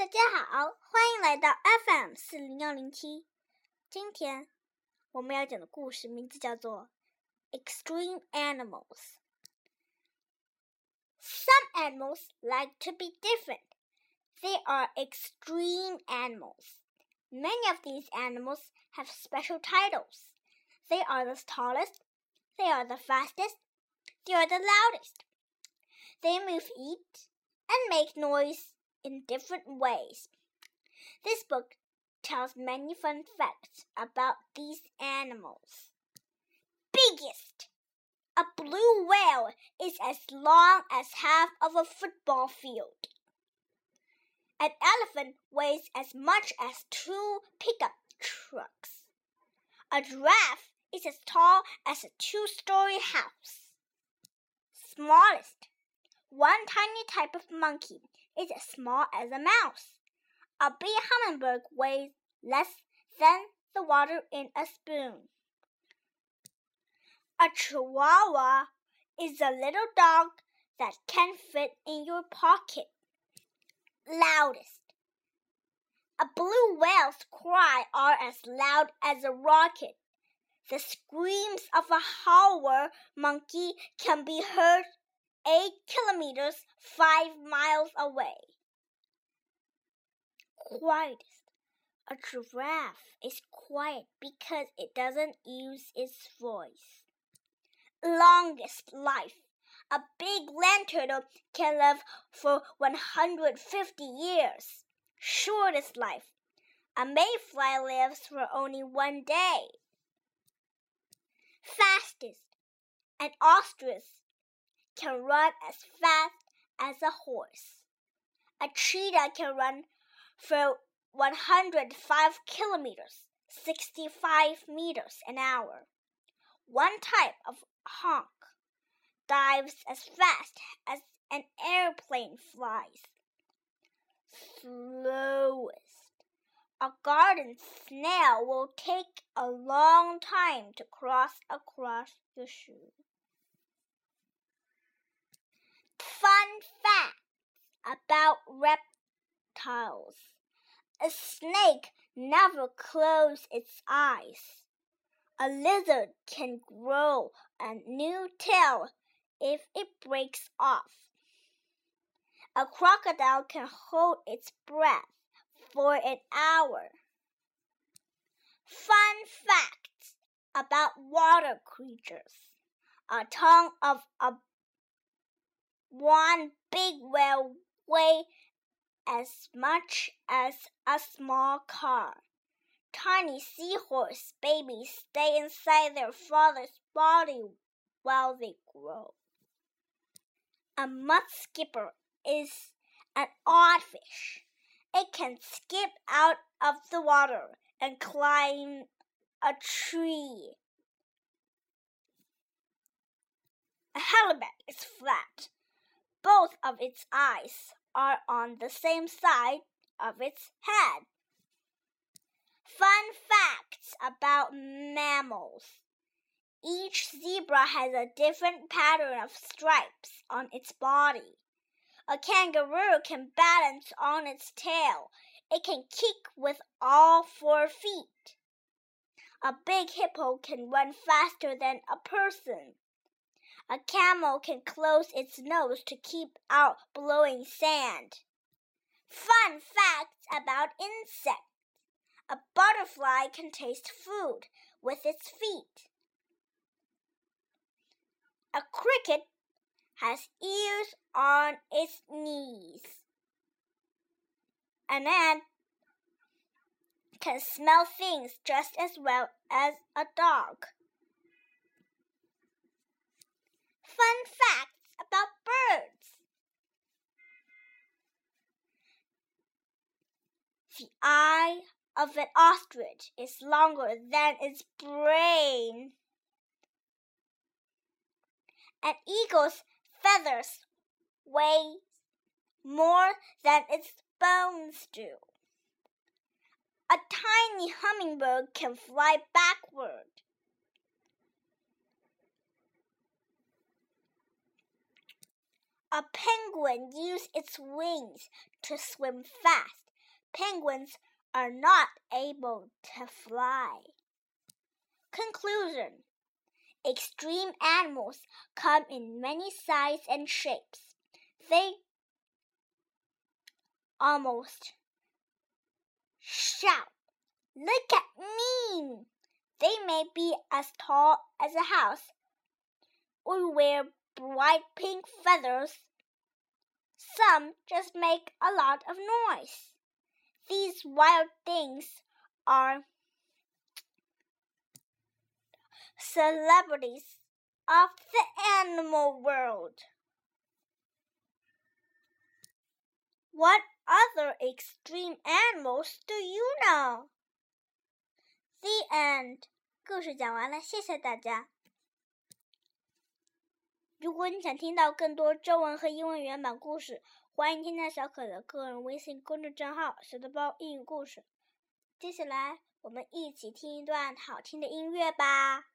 大家好，欢迎来到 FM 四零幺零七。今天我们要讲的故事名字叫做《Extreme Animals》。Some animals like to be different. They are extreme animals. Many of these animals have special titles. They are the tallest, they are the fastest, they are the loudest. They move, eat, and make noise in different ways. This book tells many fun facts about these animals. Biggest! A blue whale is as long as half of a football field. An elephant weighs as much as two pickup trucks. A giraffe is as tall as a two story house. Smallest. One tiny type of monkey is as small as a mouse. A bee hummingbird weighs less than the water in a spoon. A chihuahua is a little dog that can fit in your pocket. Loudest. A blue whale's cry are as loud as a rocket. The screams of a howler monkey can be heard eight kilometers, five miles away. Quietest. A giraffe is quiet because it doesn't use its voice. Longest life. A big land turtle can live for 150 years. Shortest life. A mayfly lives for only one day. Fastest. An ostrich can run as fast as a horse. A cheetah can run for 105 kilometers, 65 meters an hour. One type of hawk dives as fast as an airplane flies. Slowest. A garden snail will take a long time to cross across the shoe. Fun facts about reptiles. A snake never closes its eyes. A lizard can grow a new tail if it breaks off. A crocodile can hold its breath for an hour. Fun facts about water creatures. A tongue of a one big whale weighs as much as a small car. Tiny seahorse babies stay inside their father's body while they grow. A mud skipper is an odd fish. It can skip out of the water and climb a tree. A halibut is flat. Of its eyes are on the same side of its head. Fun facts about mammals. Each zebra has a different pattern of stripes on its body. A kangaroo can balance on its tail. It can kick with all four feet. A big hippo can run faster than a person. A camel can close its nose to keep out blowing sand. Fun facts about insects. A butterfly can taste food with its feet. A cricket has ears on its knees. An ant can smell things just as well as a dog. Fun facts about birds. The eye of an ostrich is longer than its brain. An eagle's feathers weigh more than its bones do. A tiny hummingbird can fly backward. A penguin uses its wings to swim fast penguins are not able to fly. Conclusion Extreme animals come in many sizes and shapes. They almost shout, Look at me! They may be as tall as a house or wear bright pink feathers. Some just make a lot of noise. These wild things are celebrities of the animal world. What other extreme animals do you know? The end. 故事讲完了，谢谢大家。 如果你想听到更多中文和英文原版故事，欢迎添加小可的个人微信公众账号“小豆包英语故事”。接下来，我们一起听一段好听的音乐吧。